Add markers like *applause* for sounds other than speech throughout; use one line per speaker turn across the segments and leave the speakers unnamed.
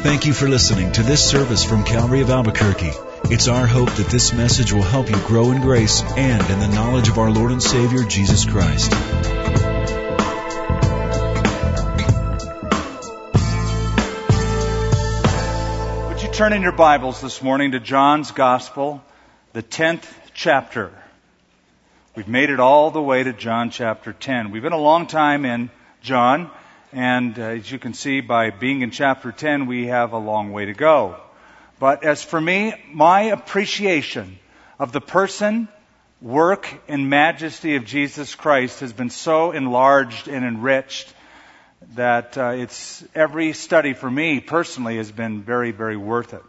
Thank you for listening to this service from Calvary of Albuquerque. It's our hope that this message will help you grow in grace and in the knowledge of our Lord and Savior, Jesus Christ.
Would you turn in your Bibles this morning to John's Gospel, the 10th chapter? We've made it all the way to John chapter 10. We've been a long time in John. And uh, as you can see by being in chapter 10, we have a long way to go. But as for me, my appreciation of the person, work, and majesty of Jesus Christ has been so enlarged and enriched that uh, it's every study for me personally has been very, very worth it.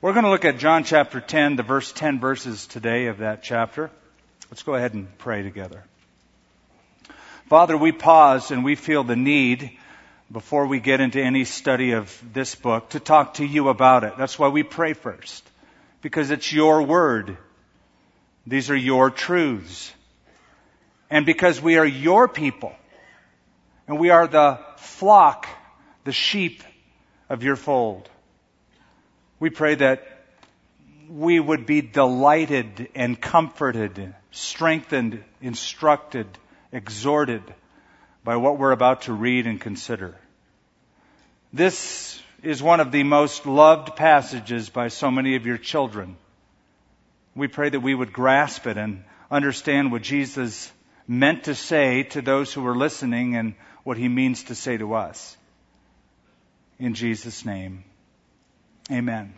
We're going to look at John chapter 10, the verse 10 verses today of that chapter. Let's go ahead and pray together. Father, we pause and we feel the need before we get into any study of this book to talk to you about it. That's why we pray first. Because it's your word. These are your truths. And because we are your people. And we are the flock, the sheep of your fold. We pray that we would be delighted and comforted, strengthened, instructed, exhorted by what we're about to read and consider. This is one of the most loved passages by so many of your children. We pray that we would grasp it and understand what Jesus meant to say to those who were listening and what he means to say to us. In Jesus' name, amen.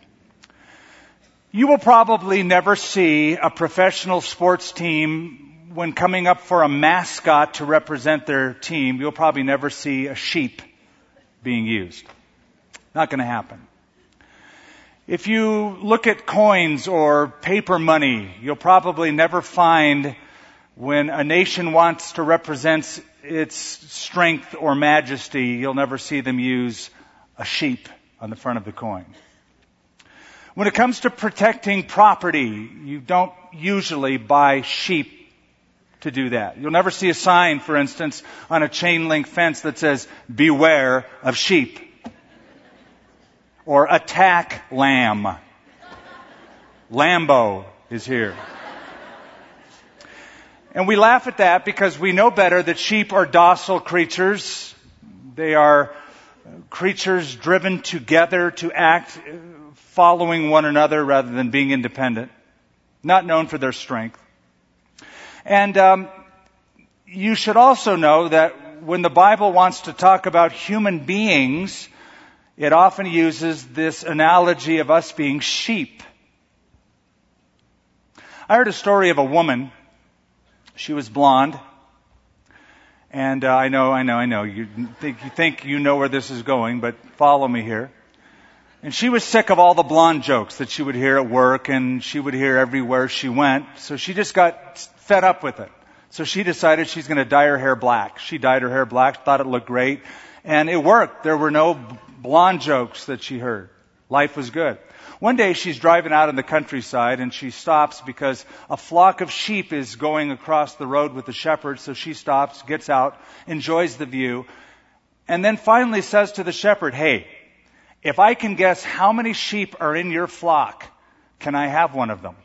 You will probably never see a professional sports team when coming up for a mascot to represent their team, you'll probably never see a sheep being used. Not going to happen. If you look at coins or paper money, you'll probably never find when a nation wants to represent its strength or majesty, you'll never see them use a sheep on the front of the coin. When it comes to protecting property, you don't usually buy sheep to do that. You'll never see a sign, for instance, on a chain link fence that says, beware of sheep. Or attack lamb. Lambo is here. And we laugh at that because we know better that sheep are docile creatures. They are creatures driven together to act following one another rather than being independent. Not known for their strength. And um, you should also know that when the Bible wants to talk about human beings, it often uses this analogy of us being sheep. I heard a story of a woman. She was blonde. And uh, I know, I know, I know. You think, you think you know where this is going, but follow me here. And she was sick of all the blonde jokes that she would hear at work and she would hear everywhere she went. So she just got fed up with it. So she decided she's going to dye her hair black. She dyed her hair black, thought it looked great, and it worked. There were no blonde jokes that she heard. Life was good. One day she's driving out in the countryside and she stops because a flock of sheep is going across the road with the shepherd. So she stops, gets out, enjoys the view, and then finally says to the shepherd, Hey, if I can guess how many sheep are in your flock, can I have one of them?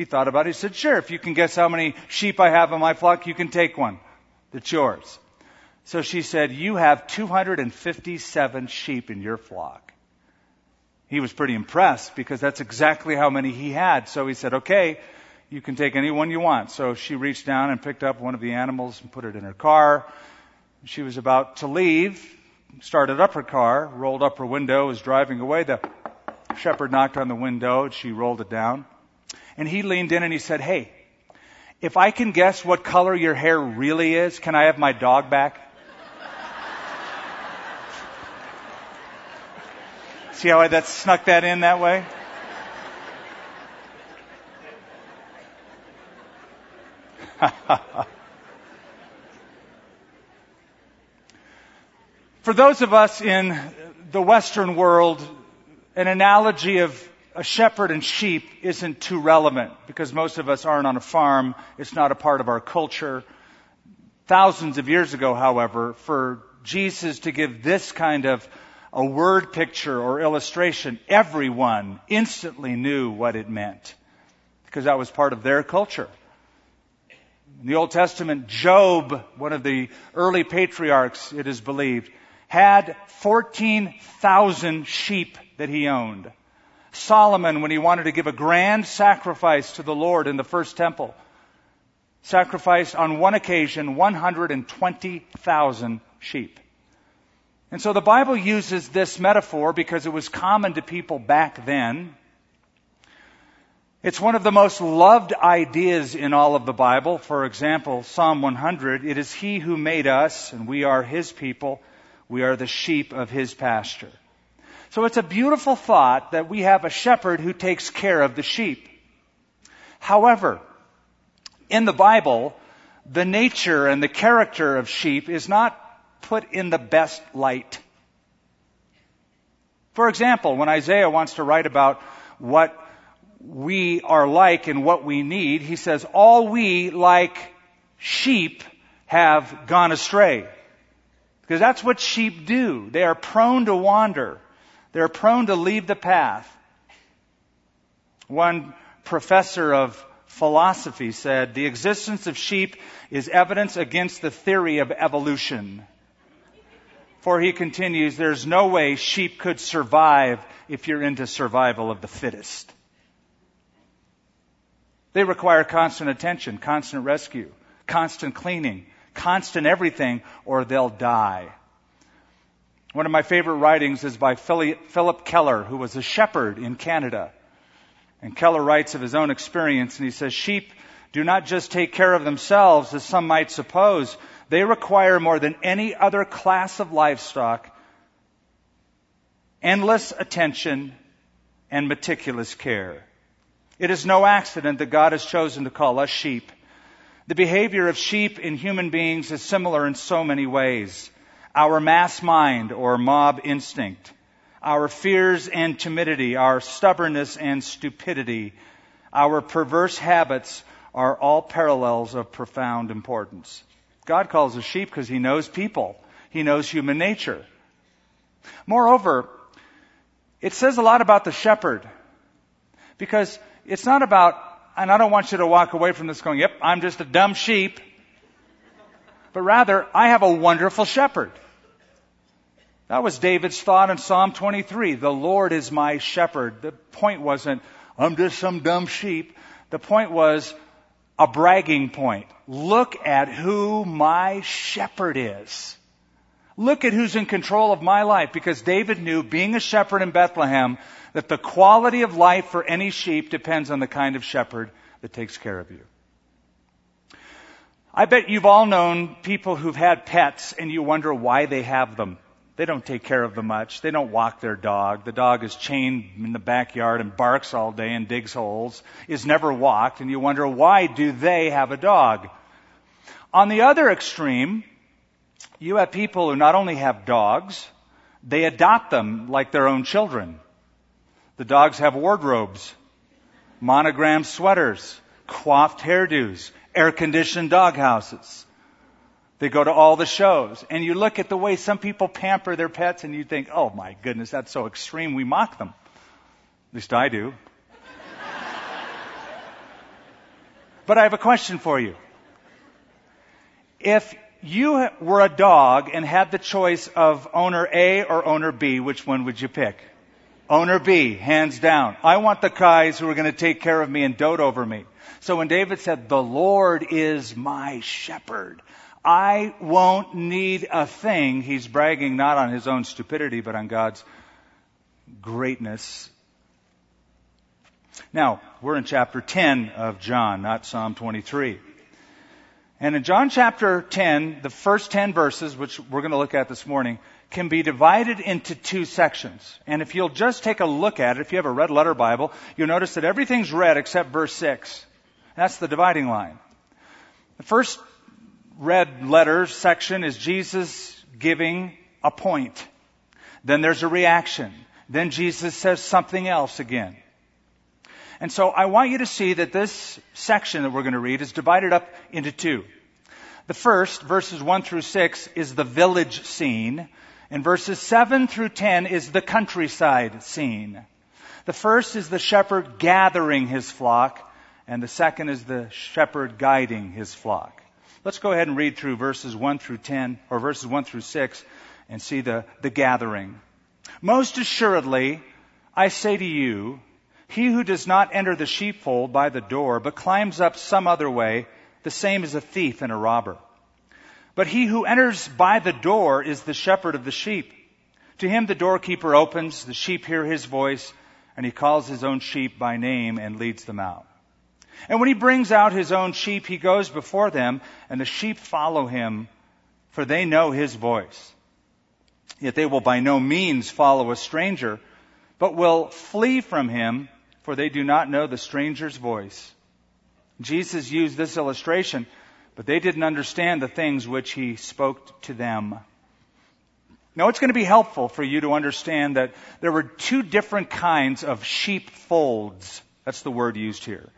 He thought about it. He said, Sure, if you can guess how many sheep I have in my flock, you can take one. It's yours. So she said, You have 257 sheep in your flock. He was pretty impressed because that's exactly how many he had. So he said, Okay, you can take any one you want. So she reached down and picked up one of the animals and put it in her car. She was about to leave started up her car, rolled up her window, was driving away. The shepherd knocked on the window, and she rolled it down. And he leaned in and he said, Hey, if I can guess what color your hair really is, can I have my dog back? *laughs* See how I that snuck that in that way? *laughs* For those of us in the Western world, an analogy of a shepherd and sheep isn't too relevant because most of us aren't on a farm. It's not a part of our culture. Thousands of years ago, however, for Jesus to give this kind of a word picture or illustration, everyone instantly knew what it meant because that was part of their culture. In the Old Testament, Job, one of the early patriarchs, it is believed, had 14,000 sheep that he owned. Solomon, when he wanted to give a grand sacrifice to the Lord in the first temple, sacrificed on one occasion 120,000 sheep. And so the Bible uses this metaphor because it was common to people back then. It's one of the most loved ideas in all of the Bible. For example, Psalm 100, it is He who made us, and we are His people. We are the sheep of His pasture. So it's a beautiful thought that we have a shepherd who takes care of the sheep. However, in the Bible, the nature and the character of sheep is not put in the best light. For example, when Isaiah wants to write about what we are like and what we need, he says, all we like sheep have gone astray. Because that's what sheep do. They are prone to wander. They're prone to leave the path. One professor of philosophy said, the existence of sheep is evidence against the theory of evolution. For he continues, there's no way sheep could survive if you're into survival of the fittest. They require constant attention, constant rescue, constant cleaning, constant everything, or they'll die. One of my favorite writings is by Philip Keller, who was a shepherd in Canada. And Keller writes of his own experience, and he says, Sheep do not just take care of themselves, as some might suppose. They require more than any other class of livestock endless attention and meticulous care. It is no accident that God has chosen to call us sheep. The behavior of sheep in human beings is similar in so many ways. Our mass mind or mob instinct, our fears and timidity, our stubbornness and stupidity, our perverse habits are all parallels of profound importance. God calls us sheep because He knows people. He knows human nature. Moreover, it says a lot about the shepherd because it's not about, and I don't want you to walk away from this going, yep, I'm just a dumb sheep. But rather, I have a wonderful shepherd. That was David's thought in Psalm 23. The Lord is my shepherd. The point wasn't, I'm just some dumb sheep. The point was a bragging point. Look at who my shepherd is. Look at who's in control of my life because David knew being a shepherd in Bethlehem that the quality of life for any sheep depends on the kind of shepherd that takes care of you. I bet you've all known people who've had pets and you wonder why they have them. They don't take care of them much. They don't walk their dog. The dog is chained in the backyard and barks all day and digs holes, is never walked, and you wonder why do they have a dog? On the other extreme, you have people who not only have dogs, they adopt them like their own children. The dogs have wardrobes, monogrammed sweaters, coiffed hairdos, air conditioned dog houses. They go to all the shows. And you look at the way some people pamper their pets and you think, oh my goodness, that's so extreme. We mock them. At least I do. *laughs* but I have a question for you. If you were a dog and had the choice of owner A or owner B, which one would you pick? Owner B, hands down. I want the guys who are going to take care of me and dote over me. So when David said, the Lord is my shepherd, I won't need a thing, he's bragging not on his own stupidity, but on God's greatness. Now, we're in chapter 10 of John, not Psalm 23. And in John chapter 10, the first 10 verses, which we're going to look at this morning, can be divided into two sections. And if you'll just take a look at it, if you have a red letter Bible, you'll notice that everything's red except verse 6. That's the dividing line. The first red letter section is Jesus giving a point. Then there's a reaction. Then Jesus says something else again. And so I want you to see that this section that we're going to read is divided up into two. The first, verses 1 through 6, is the village scene And verses 7 through 10 is the countryside scene. The first is the shepherd gathering his flock, and the second is the shepherd guiding his flock. Let's go ahead and read through verses 1 through 10, or verses 1 through 6, and see the, the gathering. Most assuredly, I say to you, he who does not enter the sheepfold by the door, but climbs up some other way, the same is a thief and a robber. But he who enters by the door is the shepherd of the sheep. To him the doorkeeper opens, the sheep hear his voice, and he calls his own sheep by name and leads them out. And when he brings out his own sheep, he goes before them, and the sheep follow him, for they know his voice. Yet they will by no means follow a stranger, but will flee from him, for they do not know the stranger's voice. Jesus used this illustration, but they didn't understand the things which he spoke to them. Now, it's going to be helpful for you to understand that there were two different kinds of sheepfolds. That's the word used here.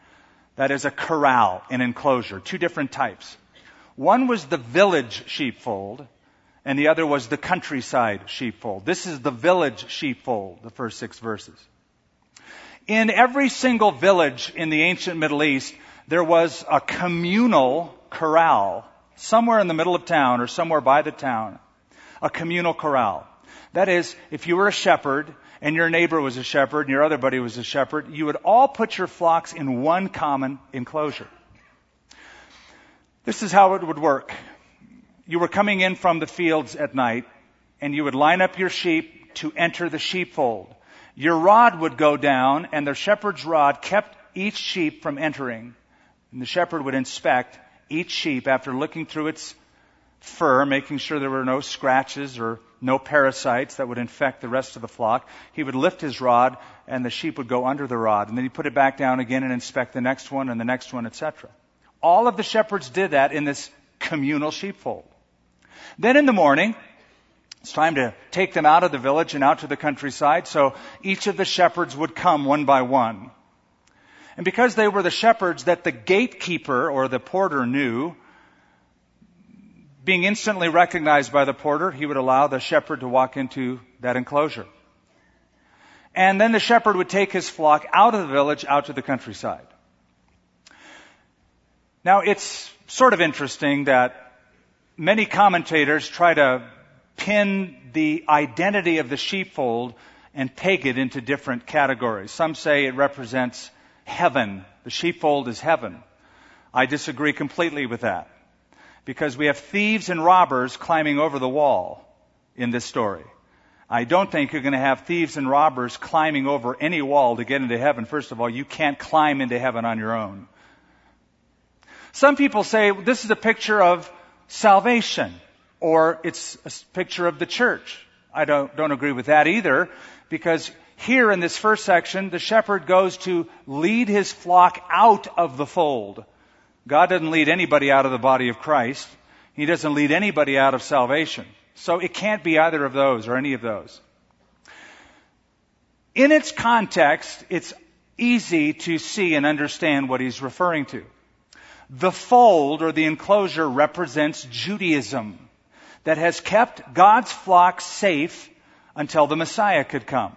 That is a corral, an enclosure, two different types. One was the village sheepfold, and the other was the countryside sheepfold. This is the village sheepfold, the first six verses. In every single village in the ancient Middle East, there was a communal corral somewhere in the middle of town or somewhere by the town. A communal corral. That is, if you were a shepherd and your neighbor was a shepherd and your other buddy was a shepherd, you would all put your flocks in one common enclosure. This is how it would work. You were coming in from the fields at night and you would line up your sheep to enter the sheepfold. Your rod would go down and the shepherd's rod kept each sheep from entering. And the shepherd would inspect each sheep after looking through its fur, making sure there were no scratches or no parasites that would infect the rest of the flock. He would lift his rod and the sheep would go under the rod. And then he'd put it back down again and inspect the next one and the next one, etc. All of the shepherds did that in this communal sheepfold. Then in the morning, it's time to take them out of the village and out to the countryside. So each of the shepherds would come one by one. And because they were the shepherds that the gatekeeper or the porter knew, being instantly recognized by the porter, he would allow the shepherd to walk into that enclosure. And then the shepherd would take his flock out of the village, out to the countryside. Now it's sort of interesting that many commentators try to pin the identity of the sheepfold and take it into different categories. Some say it represents heaven. The sheepfold is heaven. I disagree completely with that. Because we have thieves and robbers climbing over the wall in this story. I don't think you're going to have thieves and robbers climbing over any wall to get into heaven. First of all, you can't climb into heaven on your own. Some people say this is a picture of salvation, or it's a picture of the church. I don't, don't agree with that either, because here in this first section, the shepherd goes to lead his flock out of the fold. God doesn't lead anybody out of the body of Christ. He doesn't lead anybody out of salvation. So it can't be either of those or any of those. In its context, it's easy to see and understand what he's referring to. The fold or the enclosure represents Judaism that has kept God's flock safe until the Messiah could come.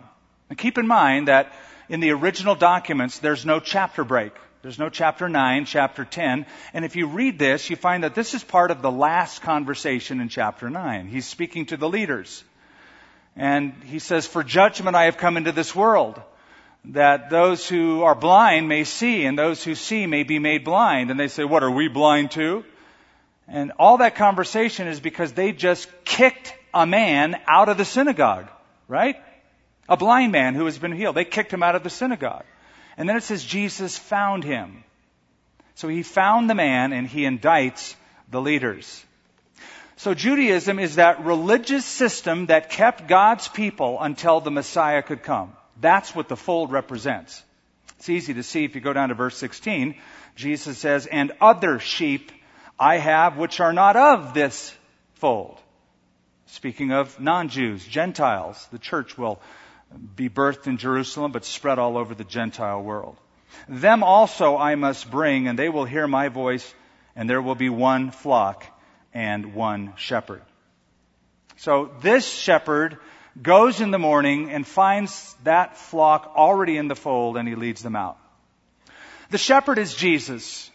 And keep in mind that in the original documents, there's no chapter break. There's no chapter 9, chapter 10. And if you read this, you find that this is part of the last conversation in chapter 9. He's speaking to the leaders. And he says, For judgment I have come into this world, that those who are blind may see, and those who see may be made blind. And they say, What, are we blind too? And all that conversation is because they just kicked a man out of the synagogue, right? A blind man who has been healed. They kicked him out of the synagogue. And then it says Jesus found him. So he found the man and he indicts the leaders. So Judaism is that religious system that kept God's people until the Messiah could come. That's what the fold represents. It's easy to see if you go down to verse 16. Jesus says, and other sheep I have which are not of this fold. Speaking of non-Jews, Gentiles, the church will be birthed in Jerusalem, but spread all over the Gentile world. Them also I must bring, and they will hear my voice, and there will be one flock and one shepherd. So this shepherd goes in the morning and finds that flock already in the fold and he leads them out. The shepherd is Jesus.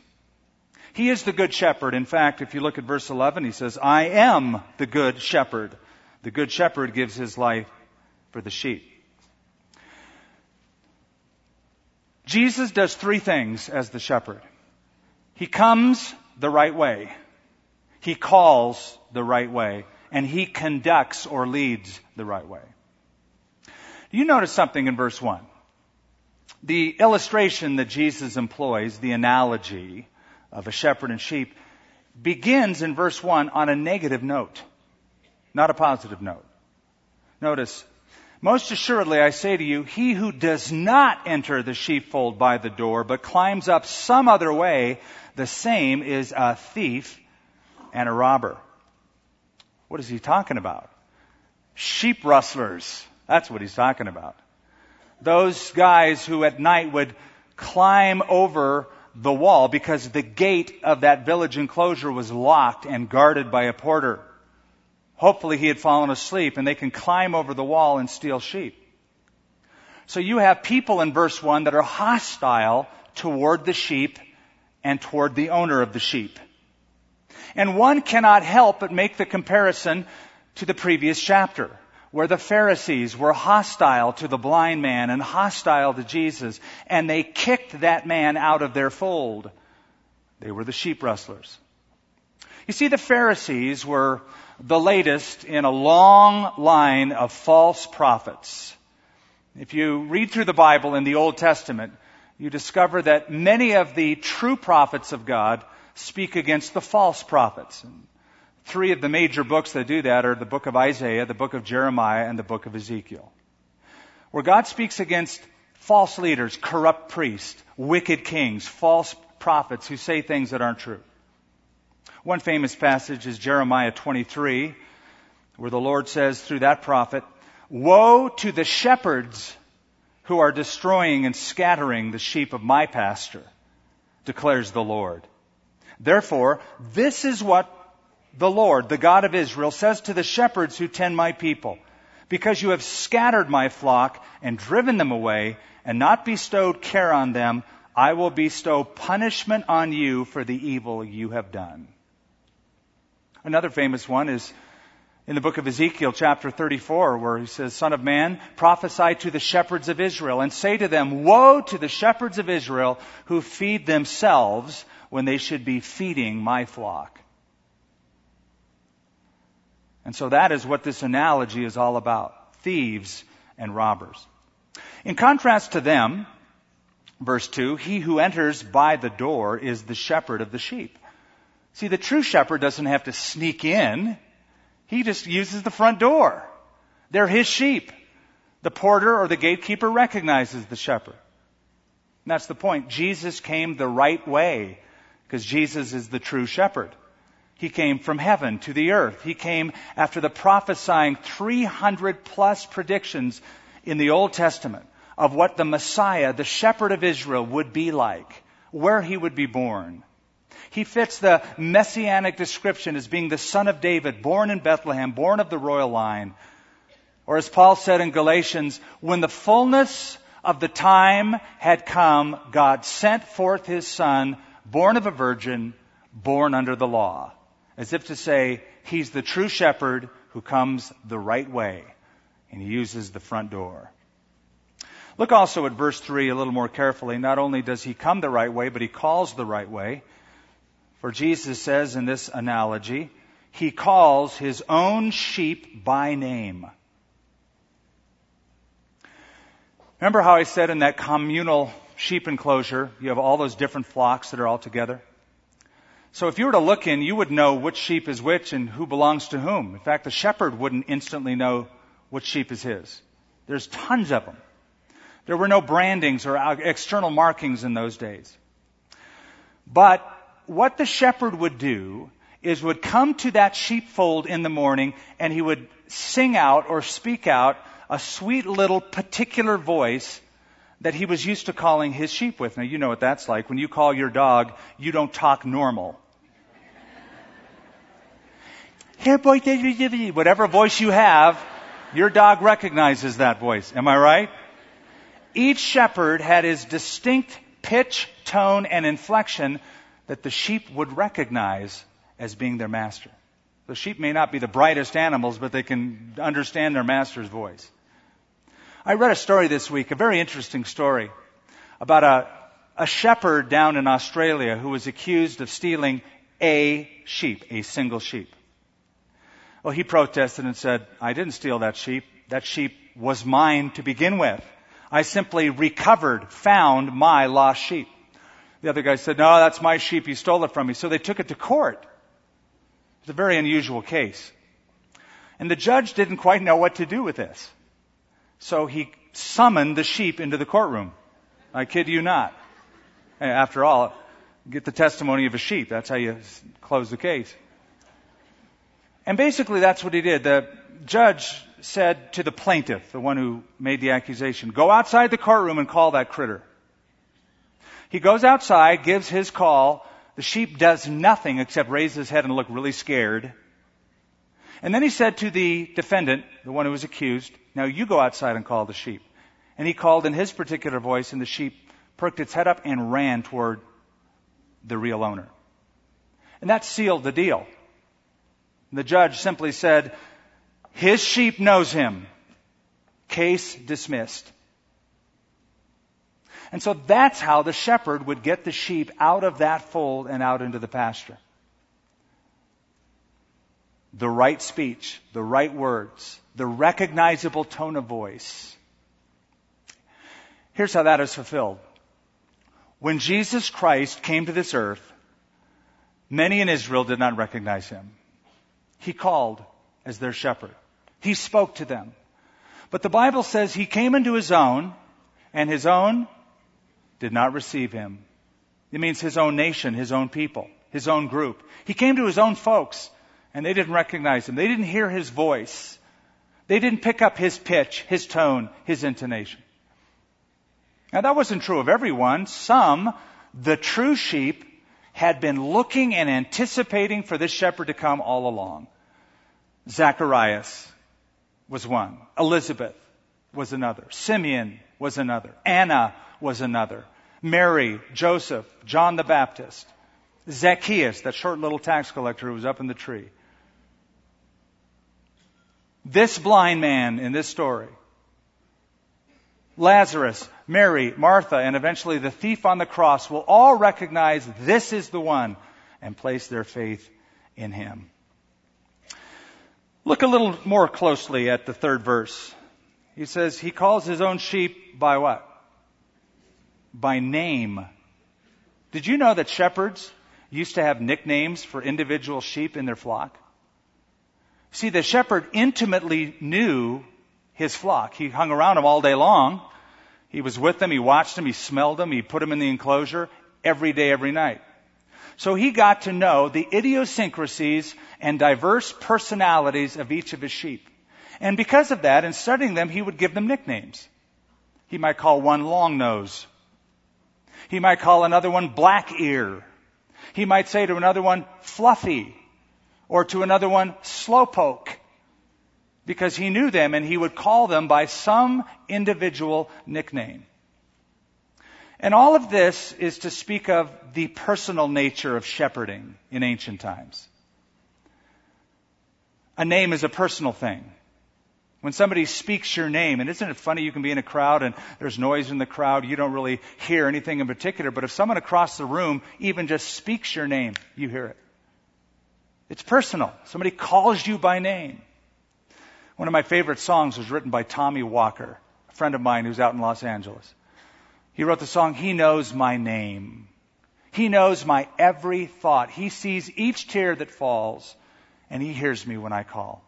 He is the good shepherd. In fact, if you look at verse 11, he says, I am the good shepherd. The good shepherd gives his life for the sheep. Jesus does three things as the shepherd. He comes the right way. He calls the right way. And he conducts or leads the right way. Do You notice something in verse 1. The illustration that Jesus employs, the analogy of a shepherd and sheep, begins in verse 1 on a negative note, not a positive note. Notice, most assuredly I say to you, he who does not enter the sheepfold by the door, but climbs up some other way, the same is a thief and a robber. What is he talking about? Sheep rustlers. That's what he's talking about. Those guys who at night would climb over the wall because the gate of that village enclosure was locked and guarded by a porter. Hopefully he had fallen asleep and they can climb over the wall and steal sheep. So you have people in verse 1 that are hostile toward the sheep and toward the owner of the sheep. And one cannot help but make the comparison to the previous chapter where the Pharisees were hostile to the blind man and hostile to Jesus, and they kicked that man out of their fold. They were the sheep rustlers. You see, the Pharisees were the latest in a long line of false prophets. If you read through the Bible in the Old Testament, you discover that many of the true prophets of God speak against the false prophets. Three of the major books that do that are the book of Isaiah, the book of Jeremiah, and the book of Ezekiel. Where God speaks against false leaders, corrupt priests, wicked kings, false prophets who say things that aren't true. One famous passage is Jeremiah 23, where the Lord says through that prophet, Woe to the shepherds who are destroying and scattering the sheep of my pasture, declares the Lord. Therefore, this is what the Lord, the God of Israel, says to the shepherds who tend my people, because you have scattered my flock and driven them away and not bestowed care on them, I will bestow punishment on you for the evil you have done. Another famous one is in the book of Ezekiel, chapter 34, where he says, Son of man, prophesy to the shepherds of Israel and say to them, Woe to the shepherds of Israel who feed themselves when they should be feeding my flock. And so that is what this analogy is all about thieves and robbers. In contrast to them, verse 2, he who enters by the door is the shepherd of the sheep. See, the true shepherd doesn't have to sneak in. He just uses the front door. They're his sheep. The porter or the gatekeeper recognizes the shepherd. And that's the point. Jesus came the right way because Jesus is the true shepherd. He came from heaven to the earth. He came after the prophesying 300 plus predictions in the Old Testament of what the Messiah, the shepherd of Israel, would be like, where he would be born. He fits the messianic description as being the son of David, born in Bethlehem, born of the royal line. Or as Paul said in Galatians, when the fullness of the time had come, God sent forth his son, born of a virgin, born under the law as if to say, He's the true shepherd who comes the right way, and He uses the front door. Look also at verse 3 a little more carefully. Not only does He come the right way, but He calls the right way. For Jesus says in this analogy, He calls His own sheep by name. Remember how I said in that communal sheep enclosure, you have all those different flocks that are all together? So if you were to look in, you would know which sheep is which and who belongs to whom. In fact, the shepherd wouldn't instantly know which sheep is his. There's tons of them. There were no brandings or external markings in those days. But what the shepherd would do is would come to that sheepfold in the morning and he would sing out or speak out a sweet little particular voice that he was used to calling his sheep with. Now, you know what that's like. When you call your dog, you don't talk normal. *laughs* here boy, whatever voice you have, your dog recognizes that voice. Am I right? Each shepherd had his distinct pitch, tone, and inflection that the sheep would recognize as being their master. The sheep may not be the brightest animals, but they can understand their master's voice. I read a story this week, a very interesting story, about a, a shepherd down in Australia who was accused of stealing a sheep, a single sheep. Well, he protested and said, I didn't steal that sheep. That sheep was mine to begin with. I simply recovered, found my lost sheep. The other guy said, No, that's my sheep. You stole it from me. So they took it to court. It's a very unusual case. And the judge didn't quite know what to do with this. So he summoned the sheep into the courtroom. I kid you not. After all, get the testimony of a sheep. That's how you close the case. And basically that's what he did. The judge said to the plaintiff, the one who made the accusation, go outside the courtroom and call that critter. He goes outside, gives his call. The sheep does nothing except raise his head and look really scared. And then he said to the defendant, the one who was accused, now you go outside and call the sheep. And he called in his particular voice and the sheep perked its head up and ran toward the real owner. And that sealed the deal. The judge simply said, his sheep knows him. Case dismissed. And so that's how the shepherd would get the sheep out of that fold and out into the pasture. The right speech, the right words, the recognizable tone of voice. Here's how that is fulfilled. When Jesus Christ came to this earth, many in Israel did not recognize him. He called as their shepherd. He spoke to them. But the Bible says he came into his own, and his own did not receive him. It means his own nation, his own people, his own group. He came to his own folks, and they didn't recognize him. They didn't hear his voice. They didn't pick up his pitch, his tone, his intonation. Now that wasn't true of everyone. Some, the true sheep, had been looking and anticipating for this shepherd to come all along. Zacharias was one. Elizabeth was another. Simeon was another. Anna was another. Mary, Joseph, John the Baptist, Zacchaeus, that short little tax collector who was up in the tree. This blind man in this story, Lazarus, Mary, Martha, and eventually the thief on the cross will all recognize this is the one and place their faith in him. Look a little more closely at the third verse. He says, He calls His own sheep by what? By name. Did you know that shepherds used to have nicknames for individual sheep in their flock? See, the shepherd intimately knew his flock. He hung around them all day long. He was with them. He watched them. He smelled them. He put them in the enclosure every day, every night. So he got to know the idiosyncrasies and diverse personalities of each of his sheep. And because of that, in studying them, he would give them nicknames. He might call one long nose. He might call another one black ear. He might say to another one fluffy or to another one slowpoke because he knew them and he would call them by some individual nickname. And all of this is to speak of the personal nature of shepherding in ancient times. A name is a personal thing. When somebody speaks your name, and isn't it funny you can be in a crowd and there's noise in the crowd, you don't really hear anything in particular, but if someone across the room even just speaks your name, you hear it. It's personal. Somebody calls you by name. One of my favorite songs was written by Tommy Walker, a friend of mine who's out in Los Angeles. He wrote the song, He Knows My Name. He knows my every thought. He sees each tear that falls, and He hears me when I call.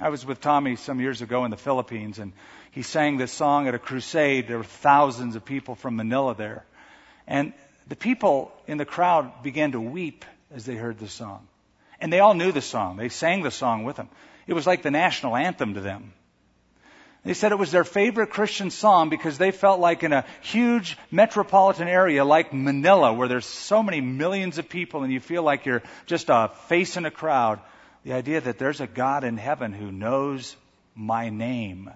I was with Tommy some years ago in the Philippines, and he sang this song at a crusade. There were thousands of people from Manila there. And the people in the crowd began to weep as they heard the song. And they all knew the song. They sang the song with him. It was like the national anthem to them. They said it was their favorite Christian song because they felt like in a huge metropolitan area like Manila, where there's so many millions of people and you feel like you're just a face in a crowd, The idea that there's a God in heaven who knows my name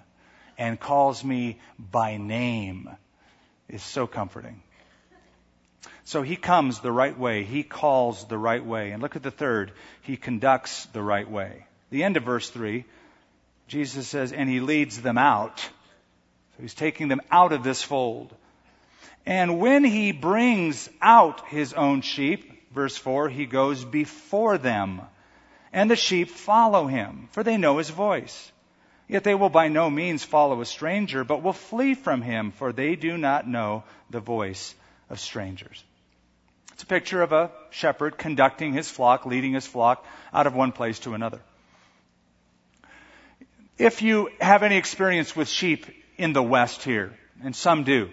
and calls me by name is so comforting. So he comes the right way. He calls the right way. And look at the third. He conducts the right way. The end of verse 3, Jesus says, and he leads them out. So he's taking them out of this fold. And when he brings out his own sheep, verse 4, he goes before them. And the sheep follow him, for they know his voice. Yet they will by no means follow a stranger, but will flee from him, for they do not know the voice of strangers. It's a picture of a shepherd conducting his flock, leading his flock out of one place to another. If you have any experience with sheep in the West here, and some do,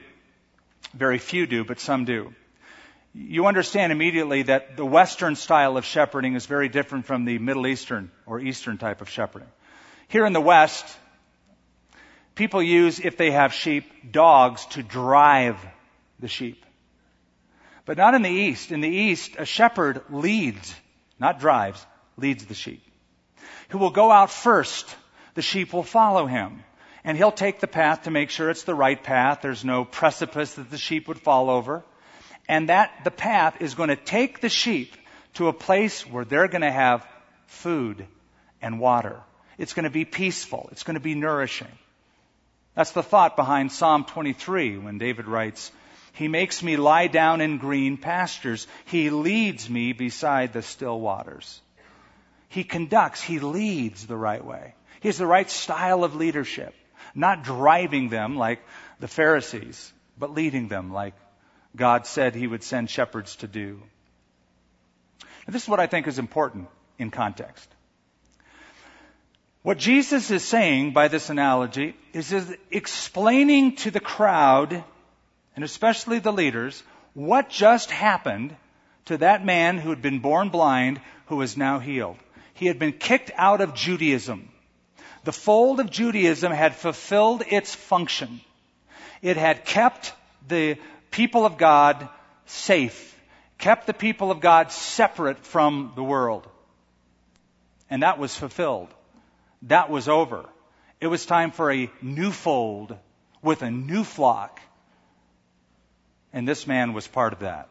very few do, but some do, you understand immediately that the Western style of shepherding is very different from the Middle Eastern or Eastern type of shepherding. Here in the West, people use, if they have sheep, dogs to drive the sheep. But not in the East. In the East, a shepherd leads, not drives, leads the sheep. Who will go out first. The sheep will follow him. And he'll take the path to make sure it's the right path. There's no precipice that the sheep would fall over. And that, the path is going to take the sheep to a place where they're going to have food and water. It's going to be peaceful. It's going to be nourishing. That's the thought behind Psalm 23 when David writes, he makes me lie down in green pastures. He leads me beside the still waters. He conducts, he leads the right way. He has the right style of leadership, not driving them like the Pharisees, but leading them like God said he would send shepherds to do. And this is what I think is important in context. What Jesus is saying by this analogy is, is explaining to the crowd and especially the leaders, what just happened to that man who had been born blind who is now healed. He had been kicked out of Judaism. The fold of Judaism had fulfilled its function. It had kept the people of God safe, kept the people of God separate from the world. And that was fulfilled. That was over. It was time for a new fold with a new flock and this man was part of that.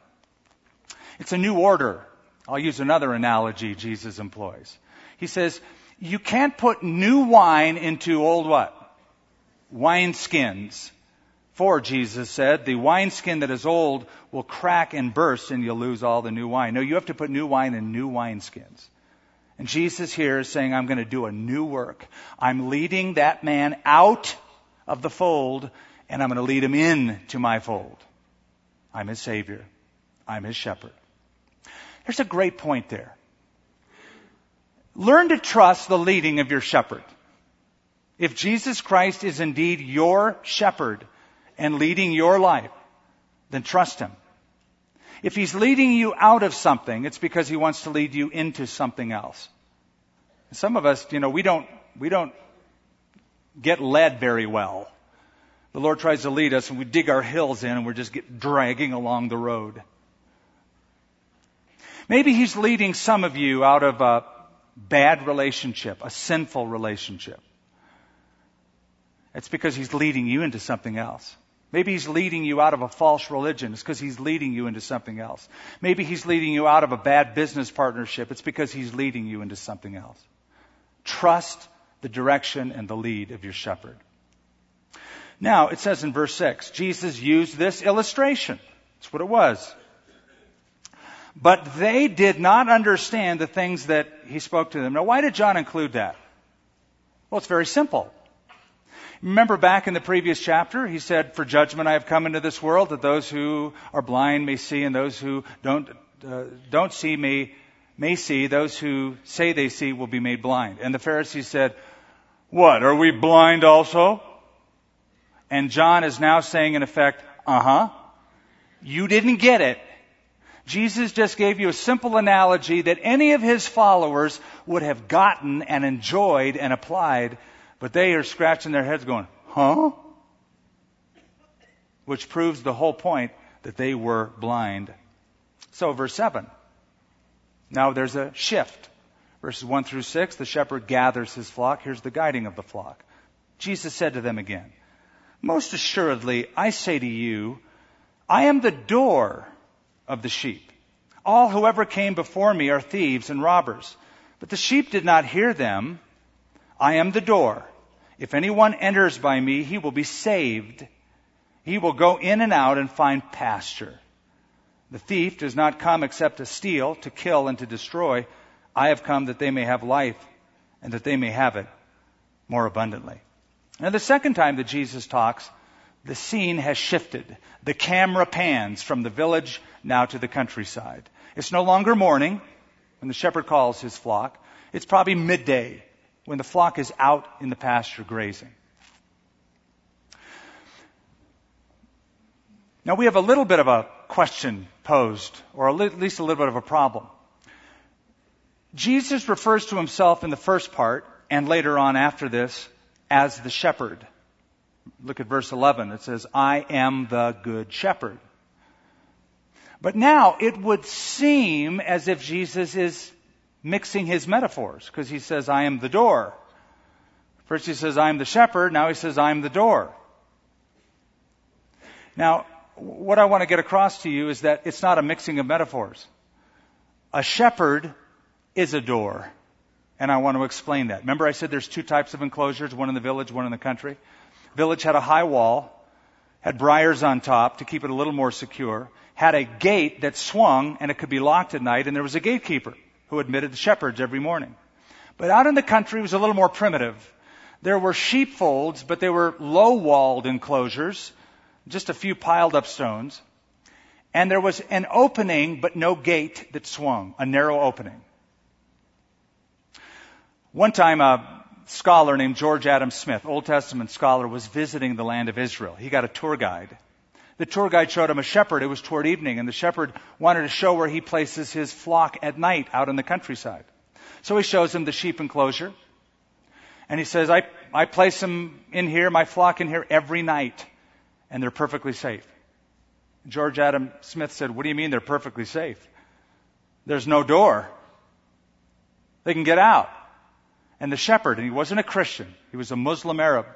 It's a new order. I'll use another analogy Jesus employs. He says, you can't put new wine into old what? Wine skins. For, Jesus said, the wineskin that is old will crack and burst and you'll lose all the new wine. No, you have to put new wine in new wineskins. And Jesus here is saying, I'm going to do a new work. I'm leading that man out of the fold and I'm going to lead him in to my fold. I'm his Savior. I'm his shepherd. There's a great point there. Learn to trust the leading of your shepherd. If Jesus Christ is indeed your shepherd and leading your life, then trust him. If he's leading you out of something, it's because he wants to lead you into something else. Some of us, you know, we don't, we don't get led very well the Lord tries to lead us and we dig our heels in and we're just get dragging along the road. Maybe He's leading some of you out of a bad relationship, a sinful relationship. It's because He's leading you into something else. Maybe He's leading you out of a false religion. It's because He's leading you into something else. Maybe He's leading you out of a bad business partnership. It's because He's leading you into something else. Trust the direction and the lead of your shepherd. Now, it says in verse 6, Jesus used this illustration. That's what it was. But they did not understand the things that he spoke to them. Now, why did John include that? Well, it's very simple. Remember back in the previous chapter, he said, For judgment I have come into this world, that those who are blind may see, and those who don't, uh, don't see may, may see, those who say they see will be made blind. And the Pharisees said, What, are we blind also? And John is now saying, in effect, uh huh, you didn't get it. Jesus just gave you a simple analogy that any of his followers would have gotten and enjoyed and applied, but they are scratching their heads going, huh? Which proves the whole point that they were blind. So, verse 7. Now there's a shift. Verses 1 through 6, the shepherd gathers his flock. Here's the guiding of the flock. Jesus said to them again, Most assuredly, I say to you, I am the door of the sheep. All who ever came before me are thieves and robbers, but the sheep did not hear them. I am the door. If anyone enters by me, he will be saved. He will go in and out and find pasture. The thief does not come except to steal, to kill, and to destroy. I have come that they may have life and that they may have it more abundantly. Now, the second time that Jesus talks, the scene has shifted. The camera pans from the village now to the countryside. It's no longer morning when the shepherd calls his flock. It's probably midday when the flock is out in the pasture grazing. Now we have a little bit of a question posed, or at least a little bit of a problem. Jesus refers to himself in the first part, and later on after this, as the shepherd. Look at verse 11. It says, I am the good shepherd. But now it would seem as if Jesus is mixing his metaphors because he says, I am the door. First he says, I am the shepherd. Now he says, I am the door. Now, what I want to get across to you is that it's not a mixing of metaphors. A shepherd is a door. And I want to explain that. Remember I said there's two types of enclosures, one in the village, one in the country? Village had a high wall, had briars on top to keep it a little more secure, had a gate that swung and it could be locked at night, and there was a gatekeeper who admitted the shepherds every morning. But out in the country was a little more primitive. There were sheepfolds, but they were low walled enclosures, just a few piled up stones. And there was an opening, but no gate that swung, a narrow opening. One time, a scholar named George Adam Smith, Old Testament scholar, was visiting the land of Israel. He got a tour guide. The tour guide showed him a shepherd. It was toward evening, and the shepherd wanted to show where he places his flock at night out in the countryside. So he shows him the sheep enclosure. And he says, I, I place them in here, my flock in here every night, and they're perfectly safe. George Adam Smith said, What do you mean they're perfectly safe? There's no door. They can get out. And the shepherd, and he wasn't a Christian, he was a Muslim Arab.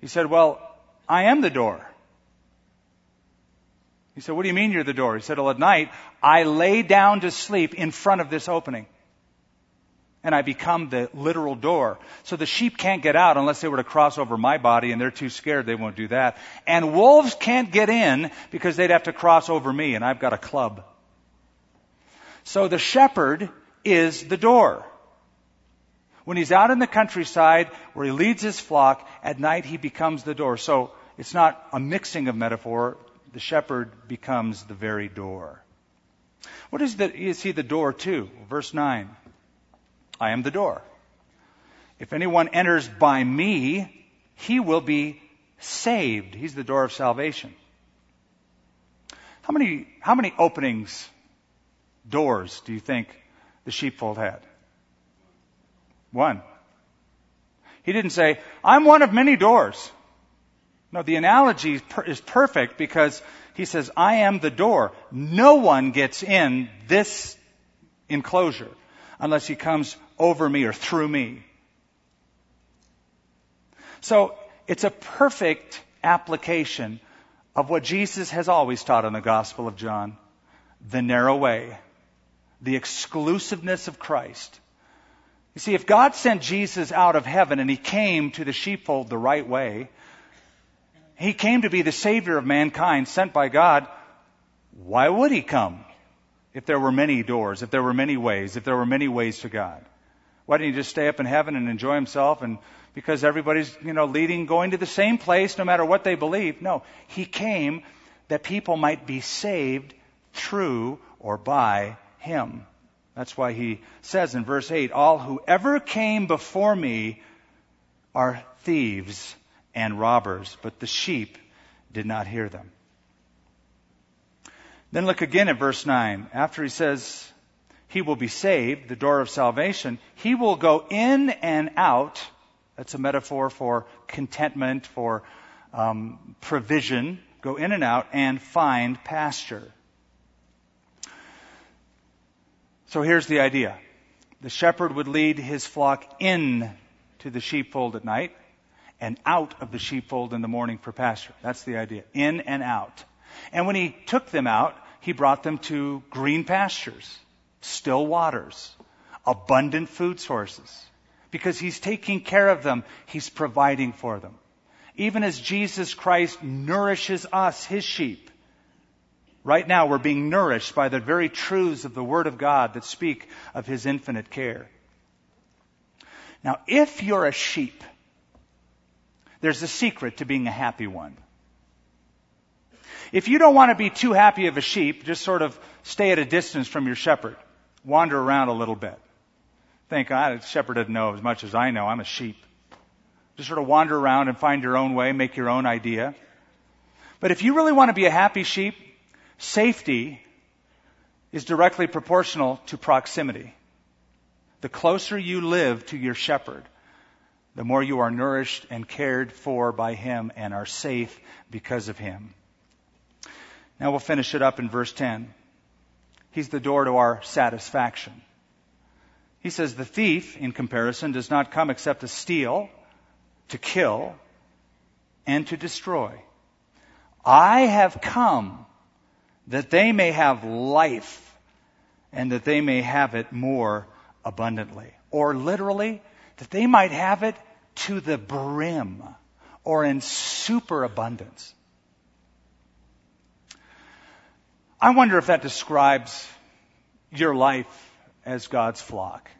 He said, Well, I am the door. He said, What do you mean you're the door? He said, Well, at night, I lay down to sleep in front of this opening. And I become the literal door. So the sheep can't get out unless they were to cross over my body, and they're too scared, they won't do that. And wolves can't get in because they'd have to cross over me, and I've got a club. So the shepherd is the door. When he's out in the countryside where he leads his flock, at night he becomes the door. So it's not a mixing of metaphor. The shepherd becomes the very door. What is, the, is he the door to? Verse 9. I am the door. If anyone enters by me, he will be saved. He's the door of salvation. How many, how many openings, doors, do you think the sheepfold had? One. He didn't say, I'm one of many doors. No, the analogy is perfect because he says, I am the door. No one gets in this enclosure unless he comes over me or through me. So it's a perfect application of what Jesus has always taught in the Gospel of John the narrow way, the exclusiveness of Christ. You see, if God sent Jesus out of heaven and he came to the sheepfold the right way, he came to be the Savior of mankind sent by God, why would he come if there were many doors, if there were many ways, if there were many ways to God? Why didn't he just stay up in heaven and enjoy himself and because everybody's, you know, leading, going to the same place no matter what they believe? No. He came that people might be saved through or by him. That's why he says in verse 8, All who ever came before me are thieves and robbers, but the sheep did not hear them. Then look again at verse 9. After he says, He will be saved, the door of salvation, he will go in and out. That's a metaphor for contentment, for um, provision. Go in and out and find pasture. So here's the idea. the shepherd would lead his flock in to the sheepfold at night and out of the sheepfold in the morning for pasture. That's the idea. In and out. And when he took them out, he brought them to green pastures, still waters, abundant food sources. Because he's taking care of them, he's providing for them. Even as Jesus Christ nourishes us, his sheep. Right now, we're being nourished by the very truths of the Word of God that speak of his infinite care. Now, if you're a sheep, there's a secret to being a happy one. If you don't want to be too happy of a sheep, just sort of stay at a distance from your shepherd. Wander around a little bit. Think, ah, the shepherd doesn't know as much as I know. I'm a sheep. Just sort of wander around and find your own way, make your own idea. But if you really want to be a happy sheep, safety is directly proportional to proximity. The closer you live to your shepherd, the more you are nourished and cared for by him and are safe because of him. Now we'll finish it up in verse 10. He's the door to our satisfaction. He says, The thief, in comparison, does not come except to steal, to kill, and to destroy. I have come that they may have life and that they may have it more abundantly. Or literally, that they might have it to the brim or in superabundance. I wonder if that describes your life as God's flock.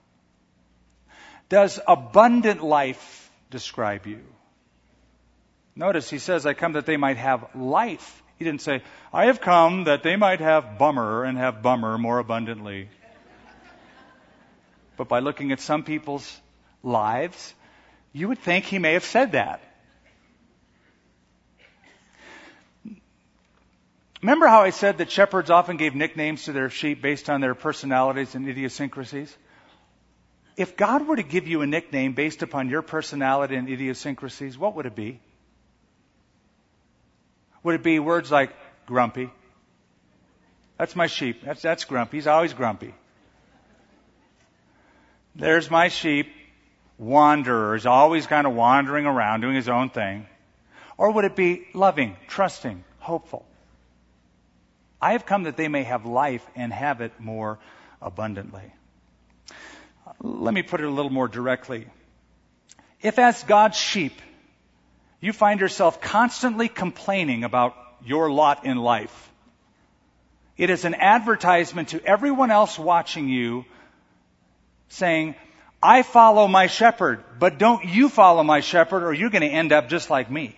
Does abundant life describe you? Notice he says, I come that they might have life. He didn't say, I have come that they might have bummer and have bummer more abundantly. but by looking at some people's lives, you would think he may have said that. Remember how I said that shepherds often gave nicknames to their sheep based on their personalities and idiosyncrasies? If God were to give you a nickname based upon your personality and idiosyncrasies, what would it be? Would it be words like grumpy? That's my sheep. That's, that's grumpy. He's always grumpy. There's my sheep, wanderer. He's always kind of wandering around doing his own thing. Or would it be loving, trusting, hopeful? I have come that they may have life and have it more abundantly. Let me put it a little more directly. If as God's sheep, you find yourself constantly complaining about your lot in life, it is an advertisement to everyone else watching you saying, I follow my shepherd, but don't you follow my shepherd or you're going to end up just like me.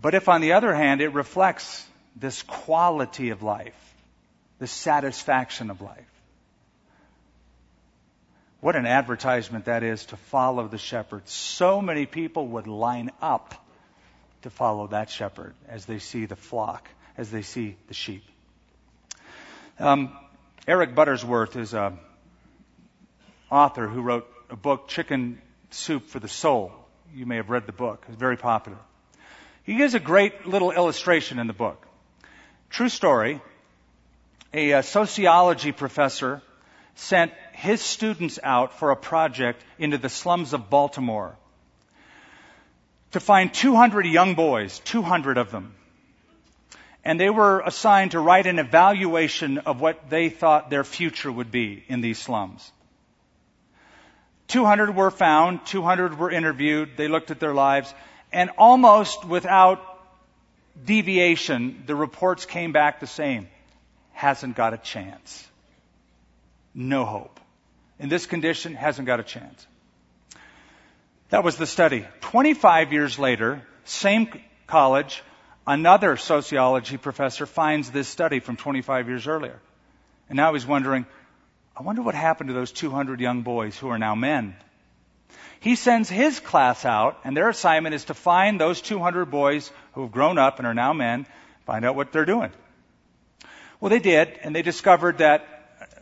But if, on the other hand, it reflects this quality of life, the satisfaction of life, what an advertisement that is to follow the shepherd. So many people would line up to follow that shepherd as they see the flock, as they see the sheep. Um, Eric Buttersworth is an author who wrote a book, Chicken Soup for the Soul. You may have read the book. It's very popular. He gives a great little illustration in the book. True story. A, a uh, sociology professor sent his students out for a project into the slums of Baltimore to find 200 young boys, 200 of them. And they were assigned to write an evaluation of what they thought their future would be in these slums. 200 were found, 200 were interviewed, they looked at their lives, and almost without deviation, the reports came back the same. Hasn't got a chance. No hope. In this condition, hasn't got a chance. That was the study. 25 years later, same college, another sociology professor finds this study from 25 years earlier. And now he's wondering, I wonder what happened to those 200 young boys who are now men. He sends his class out, and their assignment is to find those 200 boys who have grown up and are now men, find out what they're doing. Well, they did, and they discovered that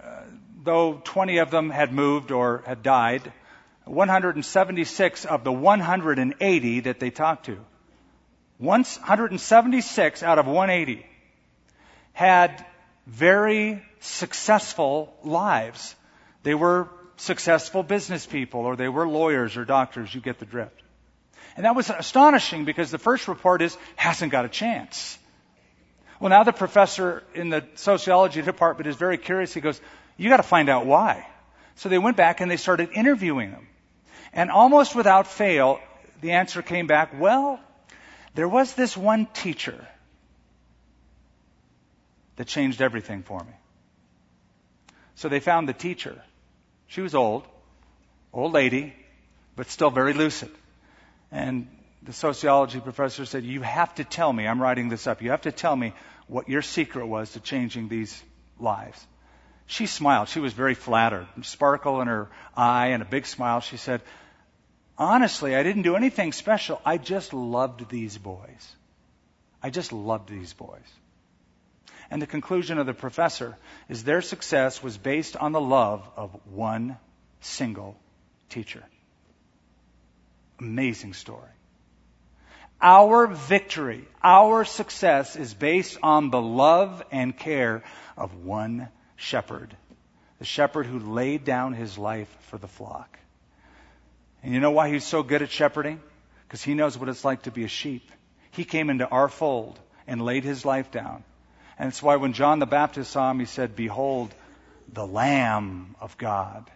uh, though 20 of them had moved or had died, 176 of the 180 that they talked to, 176 out of 180 had very successful lives. They were successful business people or they were lawyers or doctors. You get the drift. And that was astonishing because the first report is hasn't got a chance. Well, now the professor in the sociology department is very curious. He goes, you got to find out why. So they went back and they started interviewing them. And almost without fail, the answer came back, well, there was this one teacher that changed everything for me. So they found the teacher. She was old, old lady, but still very lucid. And the sociology professor said, You have to tell me, I'm writing this up, you have to tell me what your secret was to changing these lives. She smiled. She was very flattered. Sparkle in her eye and a big smile. She said, Honestly, I didn't do anything special. I just loved these boys. I just loved these boys. And the conclusion of the professor is their success was based on the love of one single teacher. Amazing story. Our victory, our success is based on the love and care of one shepherd. The shepherd who laid down his life for the flock. And you know why he's so good at shepherding? Because he knows what it's like to be a sheep. He came into our fold and laid his life down. And it's why when John the Baptist saw him, he said, Behold, the Lamb of God.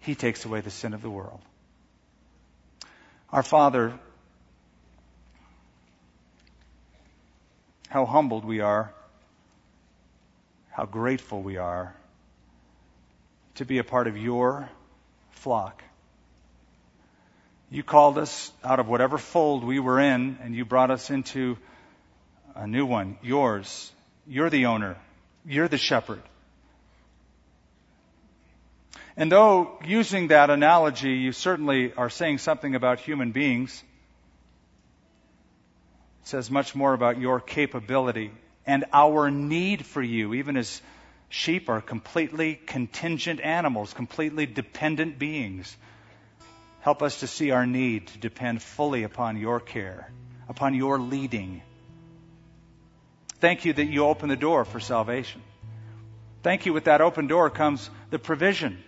He takes away the sin of the world. Our Father, how humbled we are, how grateful we are to be a part of your flock. You called us out of whatever fold we were in, and you brought us into a new one, yours. You're the owner. You're the shepherd. And though using that analogy, you certainly are saying something about human beings, it says much more about your capability and our need for you, even as sheep are completely contingent animals, completely dependent beings. Help us to see our need to depend fully upon your care, upon your leading. Thank you that you open the door for salvation. Thank you with that open door comes the provision,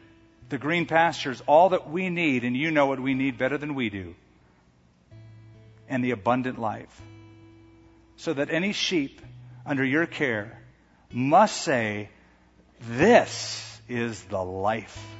the green pastures, all that we need, and you know what we need better than we do, and the abundant life. So that any sheep under your care must say, This is the life.